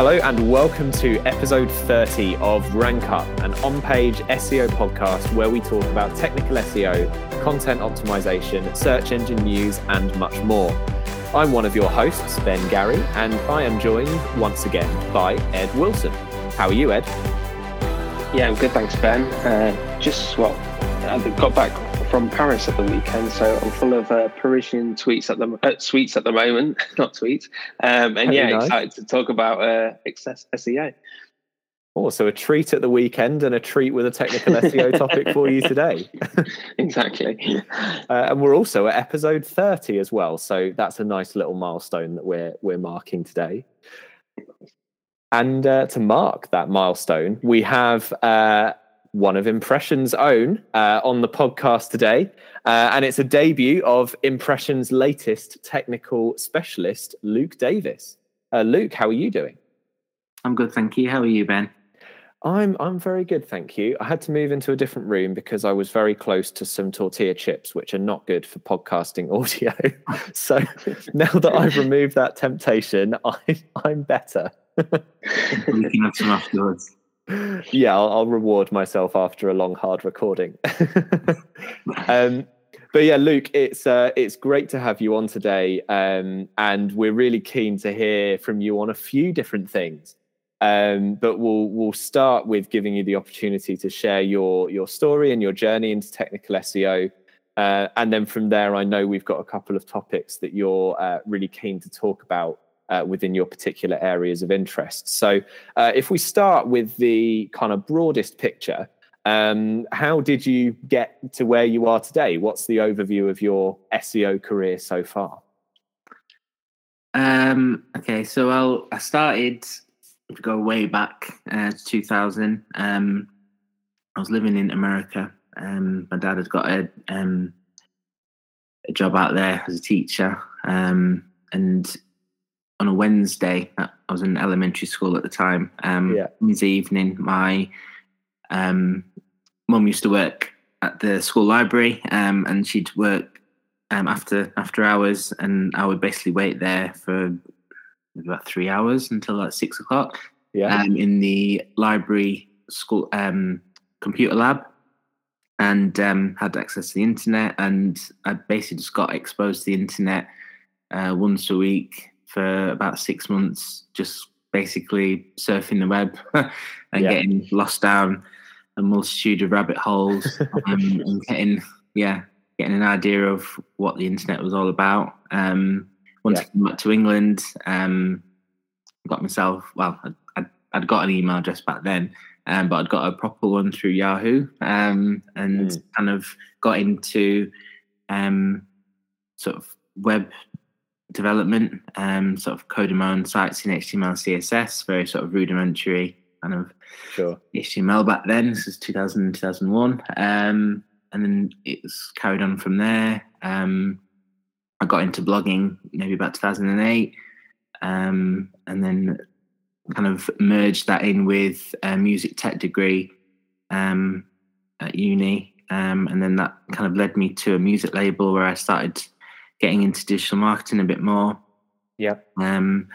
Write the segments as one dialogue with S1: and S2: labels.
S1: Hello and welcome to episode 30 of Rank Up, an on page SEO podcast where we talk about technical SEO, content optimization, search engine news, and much more. I'm one of your hosts, Ben Gary, and I am joined once again by Ed Wilson. How are you, Ed?
S2: Yeah, I'm good, thanks, Ben. Uh, just, well, I got back from Paris at the weekend, so I'm full of uh, Parisian tweets at the uh, sweets at the moment, not tweets. Um, and yeah, nice. excited to talk about uh, SEO.
S1: Oh, a treat at the weekend and a treat with a technical SEO topic for you today.
S2: exactly.
S1: Uh, and we're also at episode 30 as well, so that's a nice little milestone that we're we're marking today. And uh, to mark that milestone, we have uh, one of Impression's own uh, on the podcast today. Uh, and it's a debut of Impression's latest technical specialist, Luke Davis. Uh, Luke, how are you doing?
S3: I'm good, thank you. How are you, Ben?
S1: I'm I'm very good, thank you. I had to move into a different room because I was very close to some tortilla chips, which are not good for podcasting audio. so now that I've removed that temptation, I, I'm better.
S3: we can have some afterwards
S1: yeah, I'll, I'll, reward myself after a long, hard recording. um, but yeah, Luke, it's uh, it's great to have you on today, um, and we're really keen to hear from you on a few different things. Um, but we'll we'll start with giving you the opportunity to share your your story and your journey into technical SEO, uh, and then from there, I know we've got a couple of topics that you're uh, really keen to talk about uh, within your particular areas of interest. So, uh, if we start with the kind of broadest picture, um, how did you get to where you are today? What's the overview of your SEO career so far?
S3: Um, okay, so I'll, I started to go way back uh, to 2000. Um, I was living in America. Um, my dad had got a, um, a job out there as a teacher, um, and on a Wednesday. I was in elementary school at the time. Um, yeah. Wednesday evening, my um, mum used to work at the school library, um, and she'd work um, after after hours, and I would basically wait there for about three hours until like six o'clock. Yeah. Um, in the library school um, computer lab, and um, had access to the internet, and I basically just got exposed to the internet uh, once a week for about six months, just basically surfing the web and yeah. getting lost down a multitude of rabbit holes um, and getting, yeah, getting an idea of what the internet was all about. Um, once yeah. I came back to England, um, got myself, well, I'd, I'd, got an email address back then, um, but I'd got a proper one through Yahoo um, and mm. kind of got into um, sort of web development, um, sort of coding my own sites in HTML, CSS, very sort of rudimentary kind of sure. HTML back then. This is 2000, 2001. Um, and then it's carried on from there. Um, I got into blogging maybe about 2008. Um, and then kind of merged that in with a music tech degree um, at uni. Um, and then that kind of led me to a music label where I started getting into digital marketing a bit more.
S1: Yeah.
S3: Um,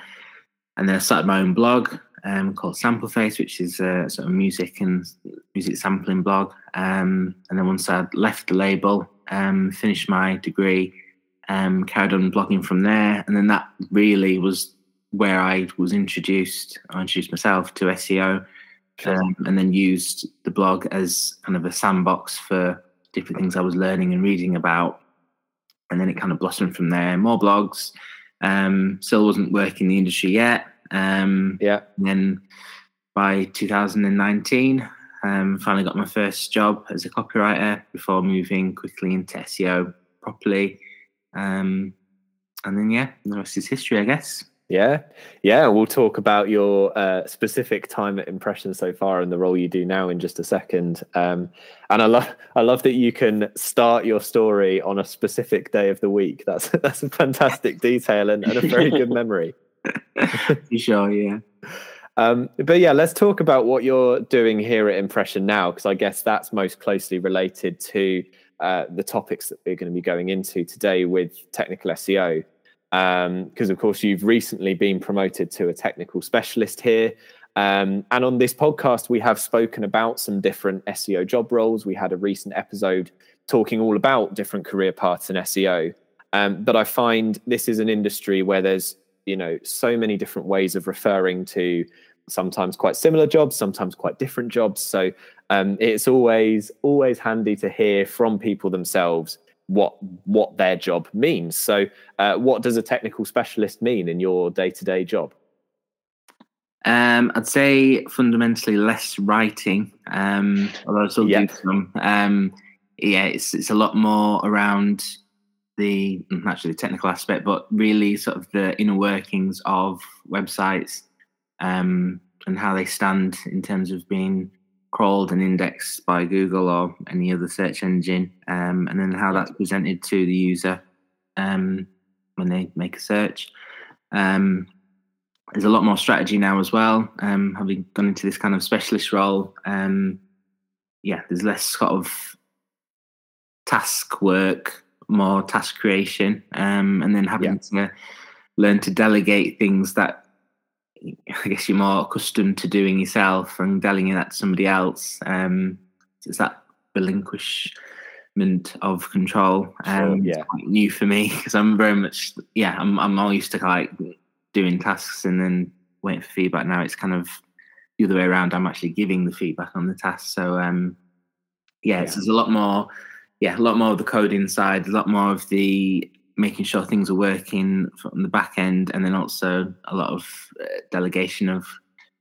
S3: and then I started my own blog um, called Sampleface, which is a sort of music and music sampling blog. Um, and then once I left the label, um, finished my degree, um, carried on blogging from there. And then that really was where I was introduced. I introduced myself to SEO. Sure. Um, and then used the blog as kind of a sandbox for different things I was learning and reading about and then it kind of blossomed from there. More blogs. Um, still wasn't working in the industry yet. Um,
S1: yeah.
S3: then by 2019, um, finally got my first job as a copywriter before moving quickly into SEO properly. Um, and then yeah, the rest is history, I guess.
S1: Yeah, yeah. We'll talk about your uh, specific time at Impression so far and the role you do now in just a second. Um, and I love, I love that you can start your story on a specific day of the week. That's that's a fantastic detail and, and a very good memory.
S3: sure, yeah.
S1: Um, but yeah, let's talk about what you're doing here at Impression now, because I guess that's most closely related to uh, the topics that we're going to be going into today with technical SEO. Because um, of course you've recently been promoted to a technical specialist here. Um, and on this podcast, we have spoken about some different SEO job roles. We had a recent episode talking all about different career paths in SEO. Um, but I find this is an industry where there's you know so many different ways of referring to sometimes quite similar jobs, sometimes quite different jobs. So um, it's always always handy to hear from people themselves what what their job means. So, uh, what does a technical specialist mean in your day to day job?
S3: Um, I'd say fundamentally less writing, um, although I still do some. Um, yeah, it's it's a lot more around the naturally technical aspect, but really sort of the inner workings of websites um, and how they stand in terms of being crawled and indexed by Google or any other search engine, um, and then how that's presented to the user um, when they make a search. Um, there's a lot more strategy now as well. Um, having gone into this kind of specialist role, um, yeah, there's less sort of task work, more task creation, um, and then having yeah. to learn to delegate things that I guess you're more accustomed to doing yourself and delegating that to somebody else. Um, it's that relinquishment of control. Um, sure, yeah. new for me because I'm very much yeah. I'm I'm all used to like doing tasks and then waiting for feedback. Now it's kind of the other way around. I'm actually giving the feedback on the task. So um, yeah, yeah. there's a lot more. Yeah, a lot more of the coding side, a lot more of the making sure things are working from the back end, and then also a lot of uh, delegation of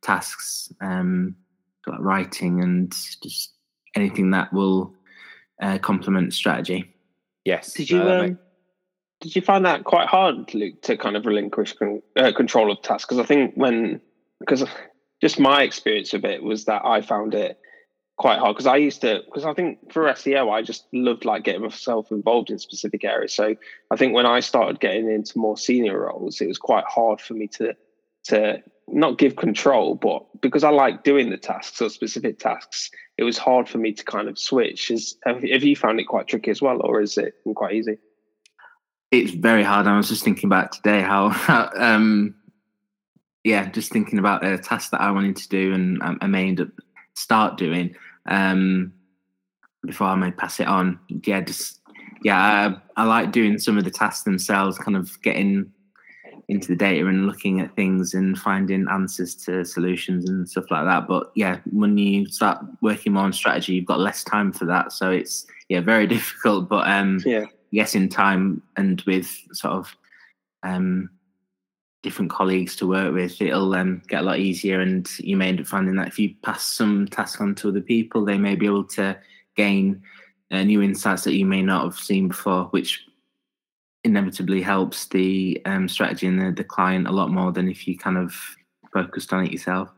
S3: tasks, um, like writing and just anything that will uh, complement strategy.
S1: Yes.
S2: Did you uh, um, did you find that quite hard, Luke, to kind of relinquish con- uh, control of tasks? Because I think when because just my experience of it was that I found it quite hard because I used to because I think for SEO I just loved like getting myself involved in specific areas. So I think when I started getting into more senior roles, it was quite hard for me to to not give control, but because I like doing the tasks or specific tasks, it was hard for me to kind of switch. Is have, you found it quite tricky as well, or is it quite easy?
S3: It's very hard. I was just thinking about today how, um, yeah, just thinking about a task that I wanted to do and I may end up start doing um, before I may pass it on. Yeah, just yeah, I, I, like doing some of the tasks themselves, kind of getting into the data and looking at things and finding answers to solutions and stuff like that. But yeah, when you start working more on strategy, you've got less time for that, so it's yeah very difficult. But um, yeah, yes, in time and with sort of um, different colleagues to work with, it'll um, get a lot easier. And you may end up finding that if you pass some task on to other people, they may be able to gain uh, new insights that you may not have seen before, which inevitably helps the um, strategy and the, the client a lot more than if you kind of focused on it yourself.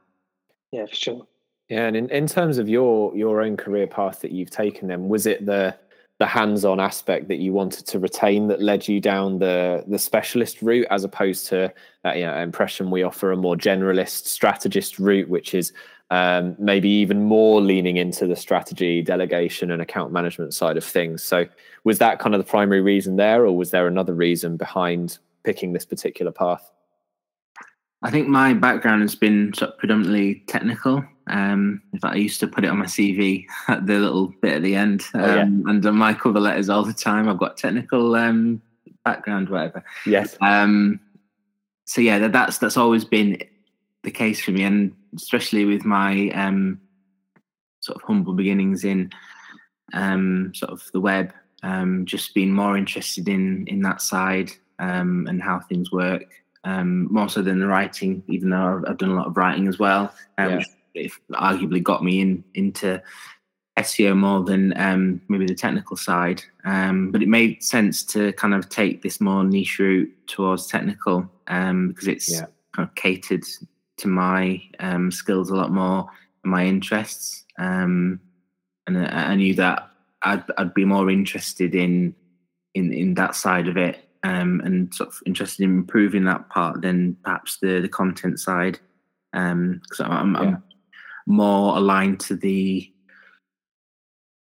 S2: Yeah, for sure.
S1: Yeah, and in, in terms of your your own career path that you've taken, then was it the the hands-on aspect that you wanted to retain that led you down the the specialist route as opposed to that you know impression we offer a more generalist strategist route which is um, maybe even more leaning into the strategy delegation and account management side of things so was that kind of the primary reason there or was there another reason behind picking this particular path
S3: I think my background has been sort of predominantly technical. Um, in fact, I used to put it on my CV at the little bit at the end, um, oh, yeah. Um, and on my cover letters all the time. I've got technical um, background, whatever.
S1: Yes.
S3: Um, so yeah, that, that's that's always been the case for me, and especially with my um, sort of humble beginnings in um, sort of the web, um, just being more interested in in that side um, and how things work um, more so than the writing, even though I've, I've done a lot of writing as well, um, yeah. which arguably got me in into SEO more than um, maybe the technical side. Um, but it made sense to kind of take this more niche route towards technical um, because it's yeah. kind of catered to my um, skills a lot more and my interests. and I, I knew that I'd, I'd be more interested in in in that side of it um, and sort of interested in improving that part than perhaps the the content side because um, I'm, yeah. I'm, more aligned to the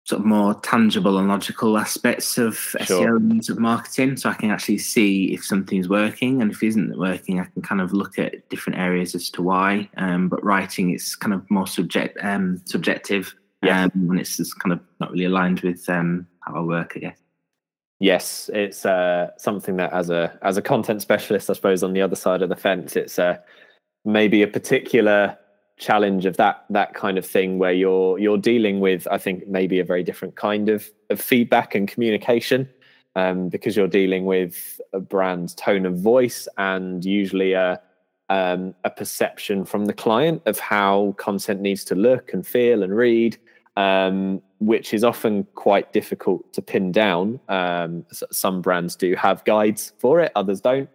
S3: sort of more tangible and logical aspects of
S1: Sure.
S3: SEO and of marketing. So I can actually see if something's working, and if it isn't working, I can kind of look at different areas as to why. Um, but writing, it's kind of more subject um, subjective,
S1: Yeah.
S3: um, and it's just kind of not really aligned with um, how I work, I guess.
S1: Yes, it's uh, something that as a as a content specialist, I suppose on the other side of the fence, it's uh, maybe a particular challenge of that that kind of thing where you're you're dealing with, I think, maybe a very different kind of, of feedback and communication um, because you're dealing with a brand's tone of voice and usually a um, a perception from the client of how content needs to look and feel and read um, which is often quite difficult to pin down. Um, some brands do have guides for it, others don't.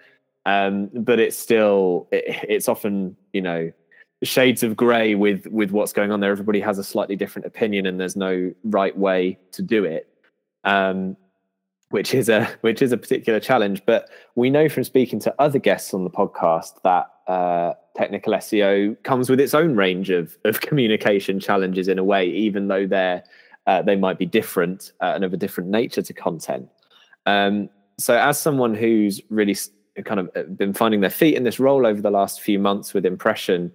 S1: Um, but it's still, it, it's often, you know, shades of grey with with what's going on there. Everybody has a slightly different opinion, and there's no right way to do it. Um, which is a which is a particular challenge. But we know from speaking to other guests on the podcast that uh, technical SEO comes with its own range of of communication challenges in a way, even though they're uh, they might be different uh, and of a different nature to content. Um, so, as someone who's really kind of uh, been finding their feet in this role over the last few months with impression,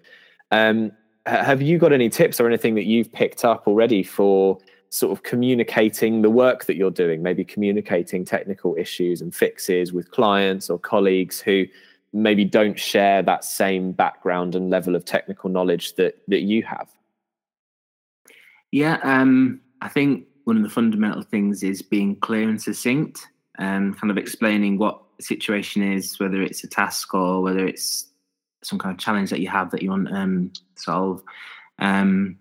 S1: um, have you got any tips or anything that you've picked up already for sort of communicating the work that you're doing? Maybe communicating technical issues and fixes with clients or colleagues who maybe don't share that same background and level of technical knowledge that that you have.
S3: Yeah, um, I think one of the fundamental things is being clear and succinct and kind of explaining what the situation is, whether it's a task or whether it's some kind of challenge that you have that you want to um, solve. Um,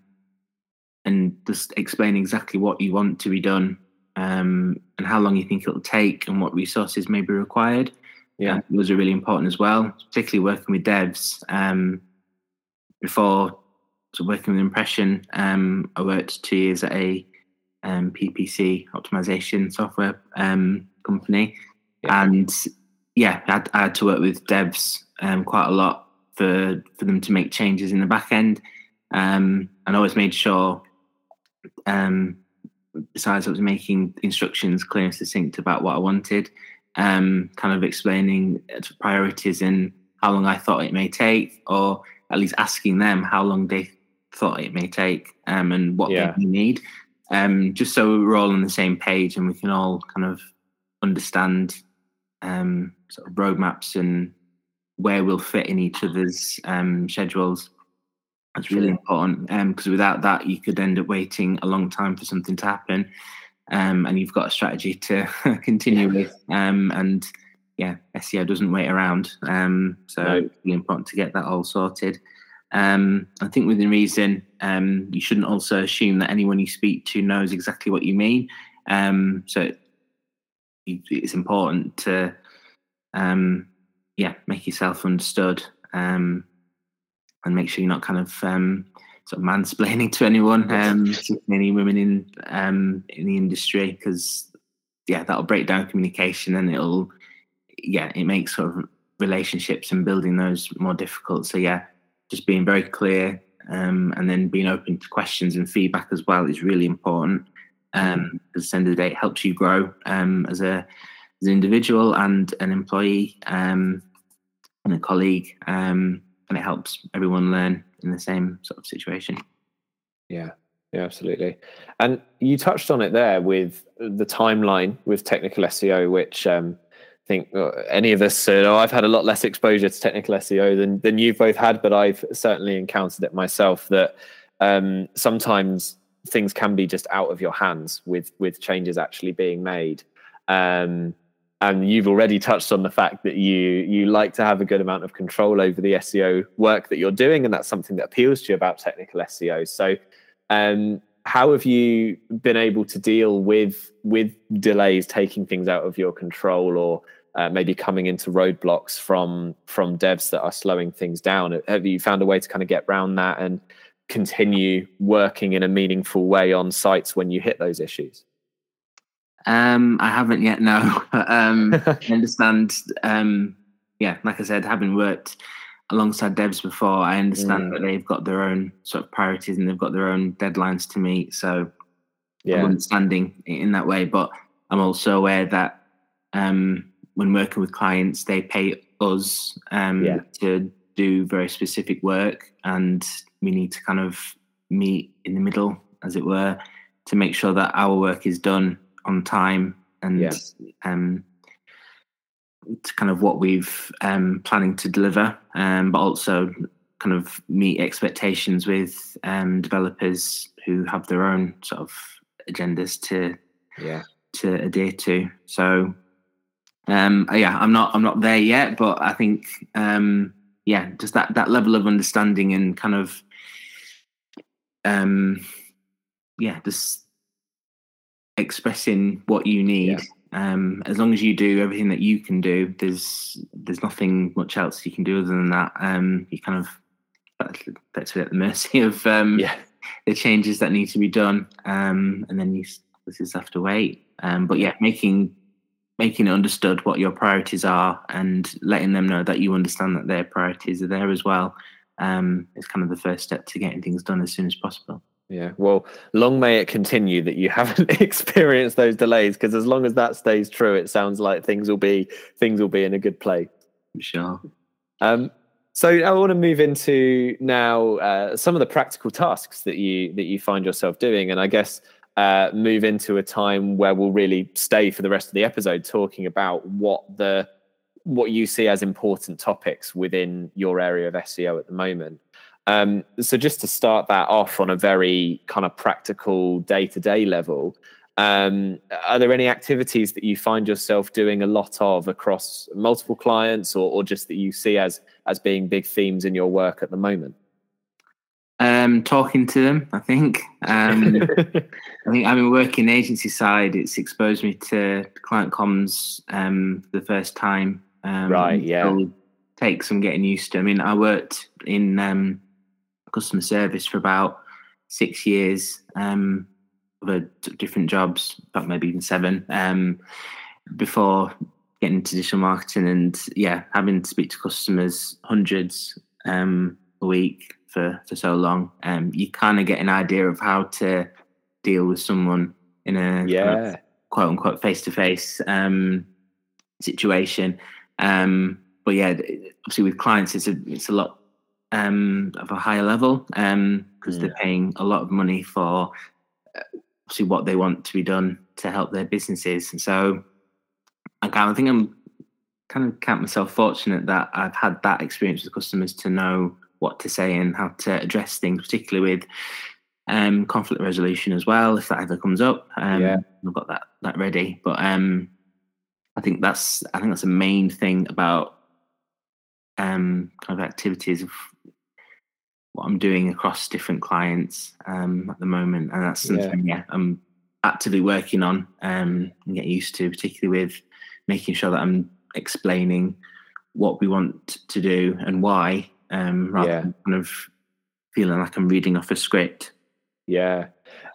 S3: and just explain exactly what you want to be done um, and how long you think it'll take and what resources may be required.
S1: Yeah.
S3: Uh, those are really important as well, particularly working with devs. Um, before so working with impression, um, I worked two years at a um, PPC optimization software um, company,
S1: Yeah.
S3: and yeah, I had, I had to work with devs um, quite a lot for for them to make changes in the back end, um, and I always made sure. Um, besides, I was making instructions clear and succinct about what I wanted, um, kind of explaining priorities and how long I thought it may take, or at least asking them how long they thought it may take um, and what
S1: Yeah.
S3: they need, um, just so we're all on the same page and we can all kind of understand um, sort of roadmaps and where we'll fit in each other's um, schedules. That's really important because without that, you could end up waiting a long time for something to happen, um, and you've got a strategy to continue with. Um, and yeah, SEO doesn't wait around, um, so
S1: No.
S3: it's really important to get that all sorted. Um, I think within reason, um, you shouldn't also assume that anyone you speak to knows exactly what you mean. Um, so it's important to, um, yeah, make yourself understood um, and make sure you're not kind of um, sort of mansplaining to anyone, um, any women in um, in the industry, because yeah, that'll break down communication and it'll yeah, it makes sort of relationships and building those more difficult. So yeah, just being very clear um, and then being open to questions and feedback as well is really important. Um, because at the end of the day, it helps you grow um, as a as an individual and an employee um, and a colleague, um, and it helps everyone learn in the same sort of situation.
S1: Yeah, yeah, absolutely. And you touched on it there with the timeline with technical SEO, which um, I think uh, any of us, uh, I've had a lot less exposure to technical SEO than than you've both had, but I've certainly encountered it myself. That um, sometimes things can be just out of your hands with with changes actually being made. Um, and you've already touched on the fact that you you like to have a good amount of control over the SEO work that you're doing, and that's something that appeals to you about technical SEO. So, um, how have you been able to deal with with delays, taking things out of your control, or uh, maybe coming into roadblocks from from devs that are slowing things down? Have you found a way to kind of get around that and continue working in a meaningful way on sites when you hit those issues?
S3: Um, I haven't yet. No, um, I understand. Um, yeah, like I said, having worked alongside devs before, I understand
S1: Mm.
S3: that they've got their own sort of priorities and they've got their own deadlines to meet. So yeah. I'm understanding in that way. But I'm also aware that um, when working with clients, they pay us um, yeah. to do very specific work, and we need to kind of meet in the middle, as it were, to make sure that our work is done on time and yeah. um, to kind of what we've um, planning to deliver, um, but also kind of meet expectations with um, developers who have their own sort of agendas to
S1: yeah
S3: to adhere to. So um, yeah, I'm not I'm not there yet, but I think um, yeah, just that that level of understanding and kind of um, yeah, just expressing what you need. Yeah. Um, as long as you do everything that you can do, there's there's nothing much else you can do other than that. Um, you kind of effectively at the mercy of um,
S1: yeah.
S3: the changes that need to be done, um, and then you just have to wait. Um, but yeah, making making it understood what your priorities are and letting them know that you understand that their priorities are there as well um, is kind of the first step to getting things done as soon as possible.
S1: Yeah, well, long may it continue that you haven't experienced those delays because as long as that stays true, it sounds like things will be things will be in a good place.
S3: Sure.
S1: Um, so I want to move into now uh, some of the practical tasks that you that you find yourself doing, and I guess uh, move into a time where we'll really stay for the rest of the episode talking about what the what you see as important topics within your area of SEO at the moment. Um, so just to start that off on a very kind of practical day to day level, um, are there any activities that you find yourself doing a lot of across multiple clients, or, or just that you see as as being big themes in your work at the moment?
S3: Um, talking to them, I think. Um, I think I mean working agency side, it's exposed me to client comms um, for the first time. Um,
S1: right. Yeah.
S3: Take some getting used to. I mean, I worked in um, customer service for about six years um, of different jobs, about maybe even seven, um, before getting into digital marketing and yeah, having to speak to customers hundreds um, a week for, for so long, um, you kind of get an idea of how to deal with someone in a
S1: yeah. Kind of
S3: quote unquote face to face situation. Um, but yeah, obviously with clients, it's a it's a lot um, of a higher level because um, yeah. they're paying a lot of money for uh, obviously what they want to be done to help their businesses. And so I think I'm kind of count myself fortunate that I've had that experience with customers to know what to say and how to address things, particularly with um, conflict resolution as well, if that ever comes up. Um, yeah. I've got that that ready. But um, I think that's I think that's the main thing about um, kind of activities of what I'm doing across different clients um, at the moment, and that's something yeah, yeah I'm actively working on um, and get used to, particularly with making sure that I'm explaining what we want to do and why, um, rather yeah. than kind of feeling like I'm reading off a script.
S1: Yeah,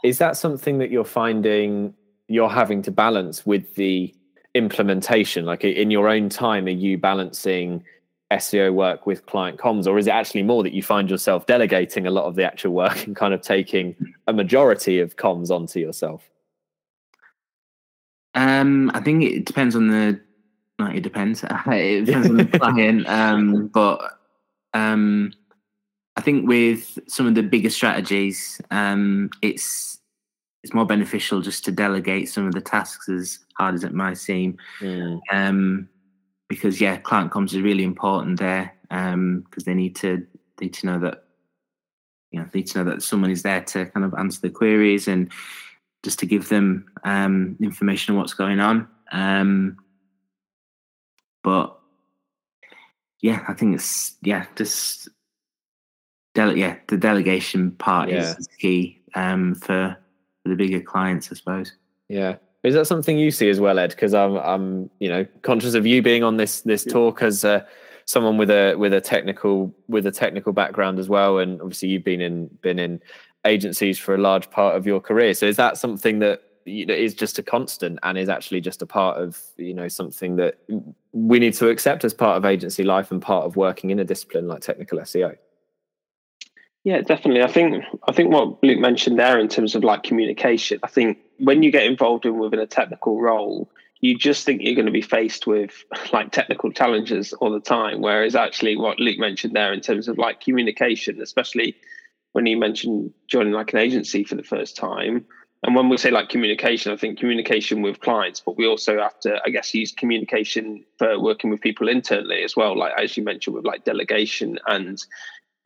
S1: is that something that you're finding you're having to balance with the implementation? Like in your own time, are you balancing? SEO work with client comms, or is it actually more that you find yourself delegating a lot of the actual work and kind of taking a majority of comms onto yourself?
S3: Um, I think it depends on the. No, it depends. it depends on the client, um, but um, I think with some of the bigger strategies, um, it's it's more beneficial just to delegate some of the tasks as hard as it might seem. Mm. Um, because yeah, client comms is really important there because um, they need to need to know that you know need to know that someone is there to kind of answer the queries and just to give them um, information on what's going on. Um, but yeah, I think it's yeah, just dele- yeah, the delegation part yeah. is key um, for for the bigger clients, I suppose.
S1: Yeah, is that something you see as well, Ed? Because I'm, I'm, you know, conscious of you being on this this talk as uh, someone with a with a technical with a technical background as well, and obviously you've been in been in agencies for a large part of your career. So is that something that you know, is just a constant and is actually just a part of you know something that we need to accept as part of agency life and part of working in a discipline like technical SEO?
S2: Yeah, definitely. I think I think what Luke mentioned there in terms of like communication. I think when you get involved in within a technical role, you just think you're going to be faced with like technical challenges all the time. Whereas actually, what Luke mentioned there in terms of like communication, especially when he mentioned joining like an agency for the first time. And when we say like communication, I think communication with clients, but we also have to, I guess, use communication for working with people internally as well. Like as you mentioned, with like delegation and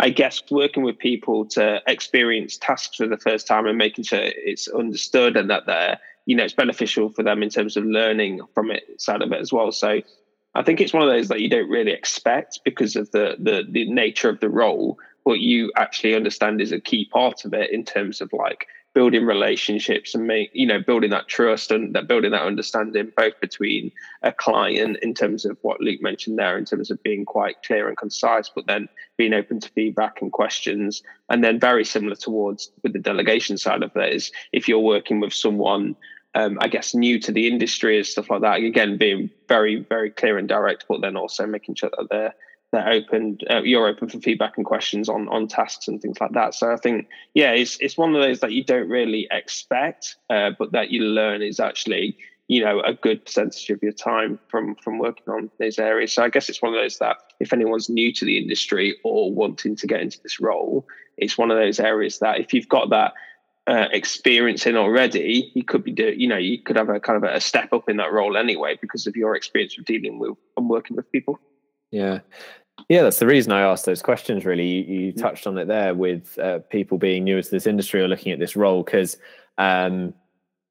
S2: I guess working with people to experience tasks for the first time and making sure it's understood and that they're, you know, it's beneficial for them in terms of learning from it side of it as well. So I think it's one of those that you don't really expect because of the the the nature of the role, but you actually understand is a key part of it in terms of like building relationships and make you know building that trust and that building that understanding both between a client in terms of what Luke mentioned there in terms of being quite clear and concise but then being open to feedback and questions. And then very similar towards with the delegation side of that is if you're working with someone um, I guess new to the industry and stuff like that again being very very clear and direct but then also making sure that they're they're open uh, you're open for feedback and questions on on tasks and things like that. So i think yeah it's it's one of those that you don't really expect uh, but that you learn is actually you know a good percentage of your time from from working on these areas. So i guess it's one of those that if anyone's new to the industry or wanting to get into this role it's one of those areas that if you've got that uh, experience in already, you could be do you know you could have a kind of a step up in that role anyway because of your experience of dealing with and working with people.
S1: Yeah, yeah, that's the reason I asked those questions. Really, you, you mm. touched on it there with uh, people being newer to this industry or looking at this role because um,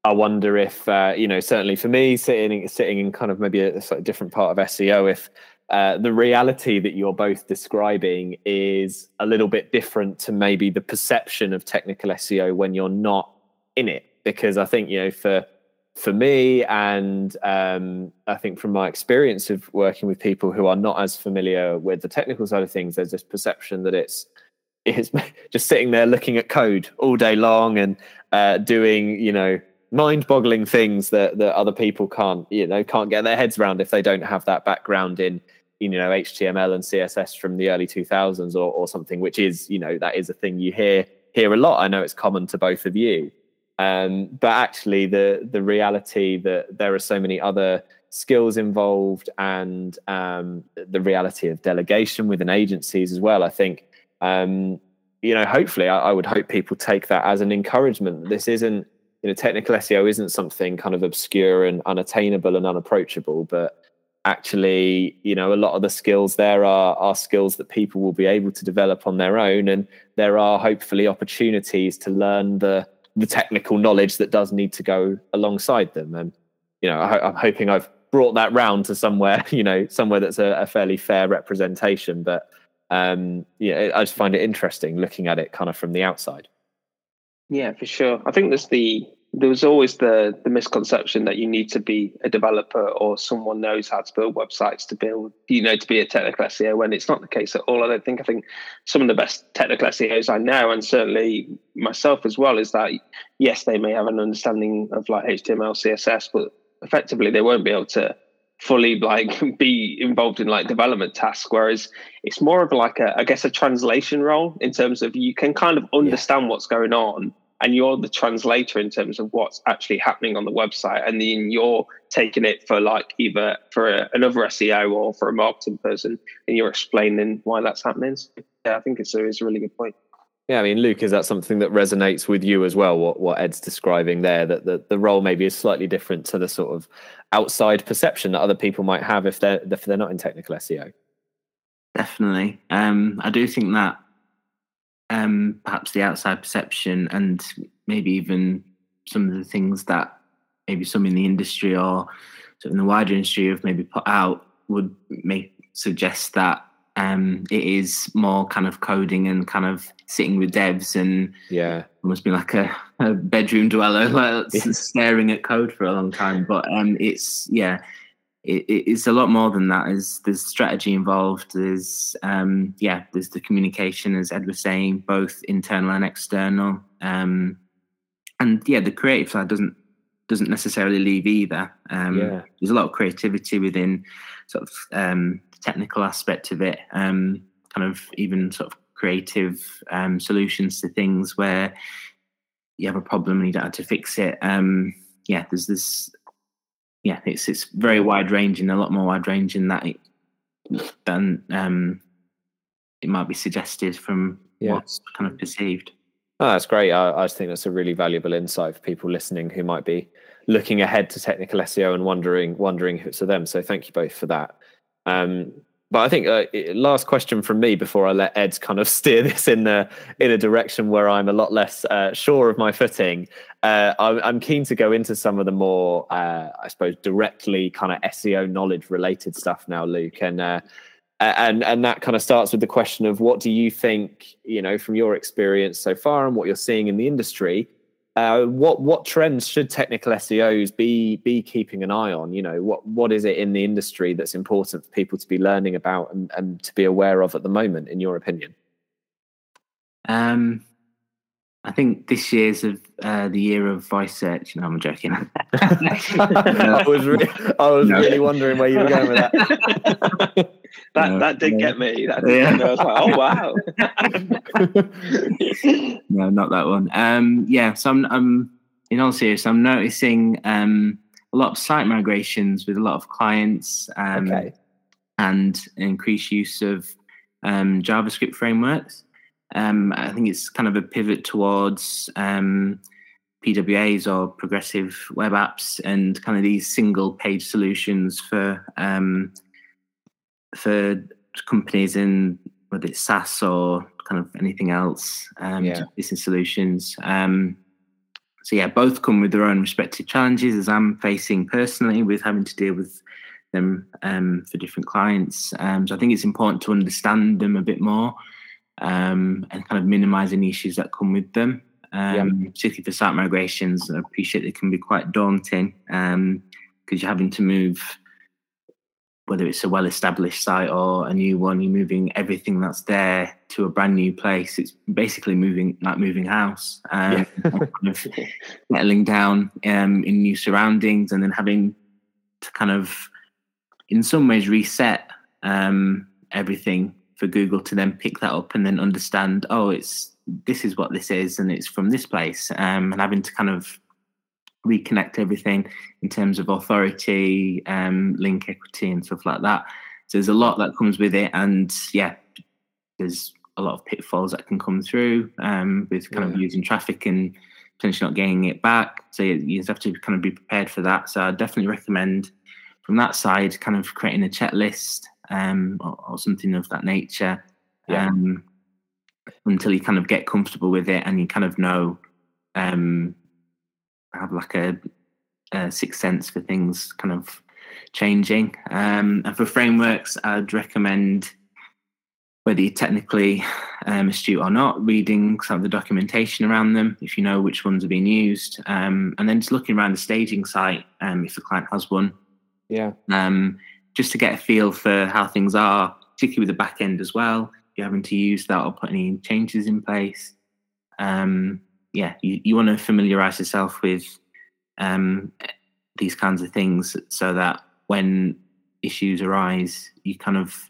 S1: I wonder if uh, you know, certainly for me, sitting sitting in kind of maybe a, slightly different part of SEO, if uh, the reality that you're both describing is a little bit different to maybe the perception of technical SEO when you're not in it. Because I think you know, for for me, and um, I think from my experience of working with people who are not as familiar with the technical side of things, there's this perception that it's it's just sitting there looking at code all day long and uh, doing you know mind-boggling things that that other people can't you know can't get their heads around if they don't have that background in you know HTML and CSS from the early 2000s or, or something, which is you know that is a thing you hear hear a lot. I know it's common to both of you. Um, but actually, the the reality that there are so many other skills involved and um, the reality of delegation within agencies as well. I think, um, you know, hopefully, I, I, would hope people take that as an encouragement. This isn't, you know, technical SEO isn't something kind of obscure and unattainable and unapproachable, but actually, you know, a lot of the skills there are are skills that people will be able to develop on their own, and there are hopefully opportunities to learn the the technical knowledge that does need to go alongside them. And you know, I, am hoping I've brought that round to somewhere, you know, somewhere that's a, a fairly fair representation. But um, yeah, I just find it interesting looking at it kind of from the outside.
S2: Yeah, for sure. I think there's the there was always the the misconception that you need to be a developer or someone knows how to build websites to build you know to be a technical SEO when it's not the case at all. I don't think I think some of the best technical SEOs I know and certainly myself as well is that yes they may have an understanding of like HTML CSS but effectively they won't be able to fully like be involved in like development tasks whereas it's more of like a i guess a translation role in terms of you can kind of understand yeah. what's going on and you're the translator in terms of what's actually happening on the website and then you're taking it for like either for a, another seo or for a marketing person and you're explaining why that's happening. So, yeah i think it's a, it's a really good point.
S1: Yeah i mean luke is that something that resonates with you as well? What, what ed's describing there that the, the role maybe is slightly different to the sort of outside perception that other people might have if they're if they're not in technical seo
S3: definitely. Um, i do think that um, perhaps the outside perception and maybe even some of the things that maybe some in the industry or in the wider industry have maybe put out would make suggest that um, it is more kind of coding and kind of sitting with devs and
S1: yeah,
S3: almost be like a, a bedroom dweller, like staring at code for a long time. But um, it's yeah, it, it's a lot more than that. There's there's strategy involved. There's um, yeah, there's the communication, as Ed was saying, both internal and external. Um, and yeah, the creative side doesn't doesn't necessarily leave either. Um, yeah. There's a lot of creativity within sort of um, the technical aspect of it. Um, kind of even sort of creative um, solutions to things where you have a problem and you don't have to fix it. Um, yeah, there's this. Yeah, it's it's very wide ranging, a lot more wide ranging that it, than um, it might be suggested from
S1: Yeah.
S3: what's kind of perceived.
S1: Oh, that's great. I, I just think that's a really valuable insight for people listening who might be looking ahead to technical SEO and wondering wondering if it's for them. So thank you both for that. Um, but I think uh, last question from me before I let Ed kind of steer this in the in a direction where I'm a lot less uh, sure of my footing. Uh, I'm, keen to go into some of the more, uh, I suppose, directly kind of SEO knowledge related stuff now, Luke, and. Uh, and and that kind of starts with the question of what do you think you know from your experience so far and what you're seeing in the industry uh, what what trends should technical SEOs be be keeping an eye on? You know what what is it in the industry that's important for people to be learning about and, and to be aware of at the moment in your opinion?
S3: Um, I think this year's of uh, the year of voice search. No, I'm joking.
S1: I was re- I was
S3: No.
S1: really wondering where you were going with that
S2: That
S3: No,
S2: that did
S3: no.
S2: get me. That did
S3: Yeah.
S2: get me. I was like, oh wow.
S3: no, not that one. Um, yeah, so I'm, I'm in all seriousness, I'm noticing um, a lot of site migrations with a lot of clients um,
S1: okay
S3: and increased use of um, JavaScript frameworks. Um, I think it's kind of a pivot towards um, PWAs or progressive web apps and kind of these single page solutions for um, for companies in whether it's SaaS or kind of anything else, um,
S1: Yeah.
S3: business solutions. Um, so yeah, both come with their own respective challenges, as I'm facing personally with having to deal with them um, for different clients. Um, so I think it's important to understand them a bit more um, and kind of minimize any issues that come with them. Um, Particularly for site migrations, I appreciate they can be quite daunting because you're having to move, whether it's a well-established site or a new one, you're moving everything that's there to a brand new place. It's basically moving like moving house. Um, and kind of settling down um, in new surroundings and then having to kind of in some ways reset um, everything for google to then pick that up and then understand oh it's this is what this is and it's from this place um, and having to kind of reconnect everything in terms of authority um, link equity and stuff like that so there's a lot that comes with it and yeah there's a lot of pitfalls that can come through um, with kind of using traffic and potentially not getting it back. So you, you just have to kind of be prepared for that. So I definitely recommend from that side, kind of creating a checklist um, or, or something of that nature.
S1: Yeah.
S3: Um, until you kind of get comfortable with it and you kind of know, um, have like a, a sixth sense for things kind of changing. Um, and for frameworks, I'd recommend whether you're technically um, astute or not, reading some of the documentation around them, if you know which ones are being used, um, and then just looking around the staging site, um, if the client has one,
S1: yeah
S3: um, just to get a feel for how things are, particularly with the back end as well. If you're having to use that or put any changes in place, um, yeah, you, you want to familiarize yourself with um, these kinds of things so that when issues arise, you kind of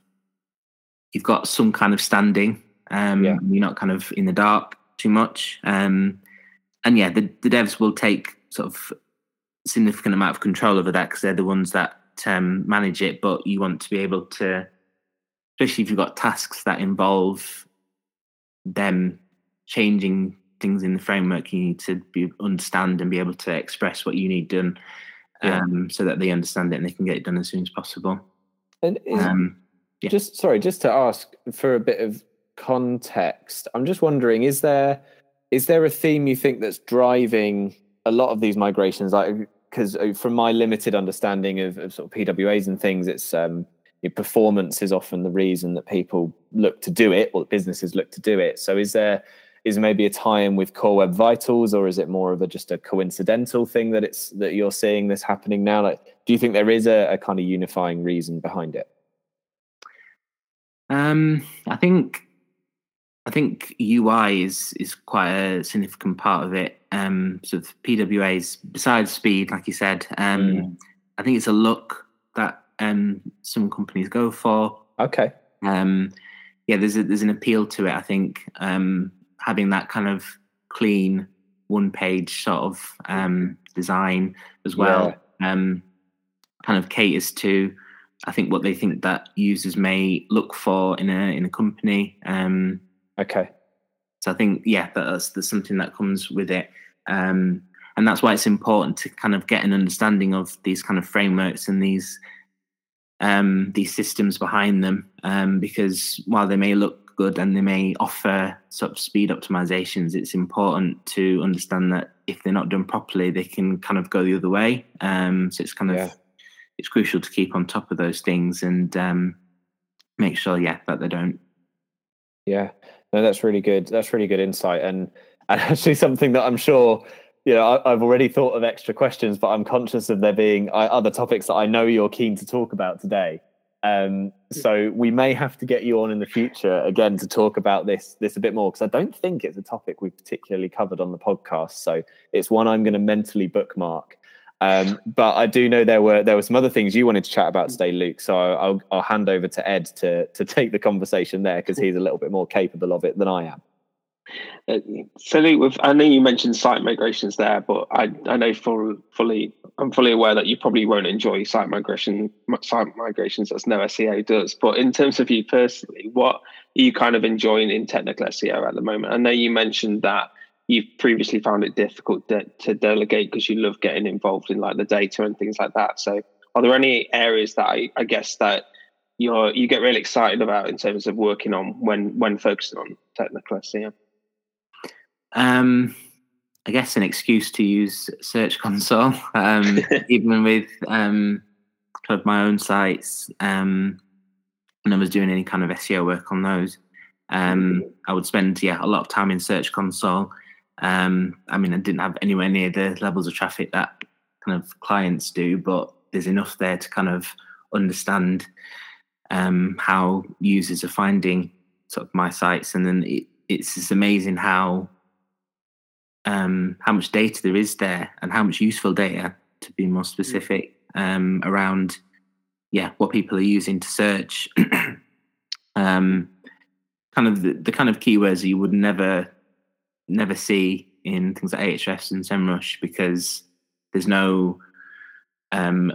S3: you've got some kind of standing. Um,
S1: Yeah.
S3: You're not kind of in the dark too much. Um, and yeah, the, the devs will take sort of significant amount of control over that because they're the ones that um, manage it. But you want to be able to, especially if you've got tasks that involve them changing things in the framework, you need to be understand and be able to express what you need done,
S1: Yeah.
S3: um, so that they understand it and they can get it done as soon as possible.
S1: and is,
S3: Um, yeah.
S1: just sorry just to ask for a bit of context i'm just wondering is there is there a theme you think that's driving a lot of these migrations like because from my limited understanding of, of sort of pwas and things it's um performance is often the reason that people look to do it or businesses look to do it. So is there is maybe a tie-in with core web vitals or is it more of a just a coincidental thing that it's that you're seeing this happening now? Like do you think there is a, a kind of unifying reason behind it?
S3: Um, I think I think UI is is quite a significant part of it. Um, sort of PWAs besides speed, like you said. Um,
S1: Mm.
S3: I think it's a look that um some companies go for.
S1: okay
S3: Um, yeah, there's a, there's an appeal to it. I think um, having that kind of clean one page sort of um, design as well yeah. um, kind of caters to I think what they think that users may look for in a in a company. Um,
S1: okay.
S3: So I think yeah, that's that's something that comes with it, um, and that's why it's important to kind of get an understanding of these kind of frameworks and these um, these systems behind them, um, because while they may look good and they may offer sort of speed optimizations, it's important to understand that if they're not done properly, they can kind of go the other way. Um, so it's kind of yeah it's crucial to keep on top of those things and um, make sure, yeah, that they don't.
S1: Yeah, no, that's really good. That's really good insight, and and actually something that I'm sure you know I, have already thought of extra questions, but I'm conscious of there being uh, other topics that I know you're keen to talk about today. Um, so we may have to get you on in the future again to talk about this this a bit more because I don't think it's a topic we've particularly covered on the podcast. So it's one I'm going to mentally bookmark um, but I do know there were there were some other things you wanted to chat about today, Luke. So I'll I'll hand over to Ed to to take the conversation there because he's a little bit more capable of it than I am.
S2: Uh, so Luke, with, I know you mentioned site migrations there, but I I know full, fully I'm fully aware that you probably won't enjoy site migration site migrations as no SEO does. But in terms of you personally, what are you kind of enjoying in technical SEO at the moment? I know you mentioned that you've previously found it difficult de- to delegate because you love getting involved in like the data and things like that. So, are there any areas that I, I guess that you're you get really excited about in terms of working on when when focusing on technical SEO?
S3: Um, I guess an excuse to use Search Console, um, even with um, kind of my own sites. Um, when I was doing any kind of SEO work on those, um, I would spend yeah a lot of time in Search Console um, I mean, I didn't have anywhere near the levels of traffic that kind of clients do, but there's enough there to kind of understand um, how users are finding sort of my sites, and then it, it's just amazing how um, how much data there is there, and how much useful data, to be more specific, um, around yeah what people are using to search. um, kind of the, the kind of keywords you would never never see in things like Ahrefs and SEMrush because there's no um,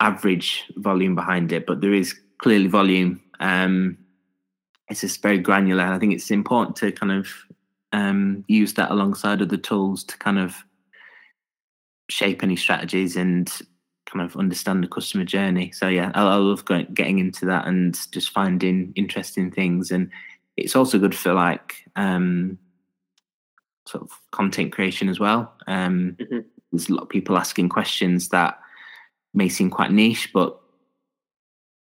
S3: average volume behind it, but there is clearly volume. Um, it's just very granular. And I think it's important to kind of um, use that alongside of the tools to kind of shape any strategies and kind of understand the customer journey. So yeah, I, I love going, getting into that and just finding interesting things. And it's also good for like um, sort of content creation as well. Um, mm-hmm. There's a lot of people asking questions that may seem quite niche, but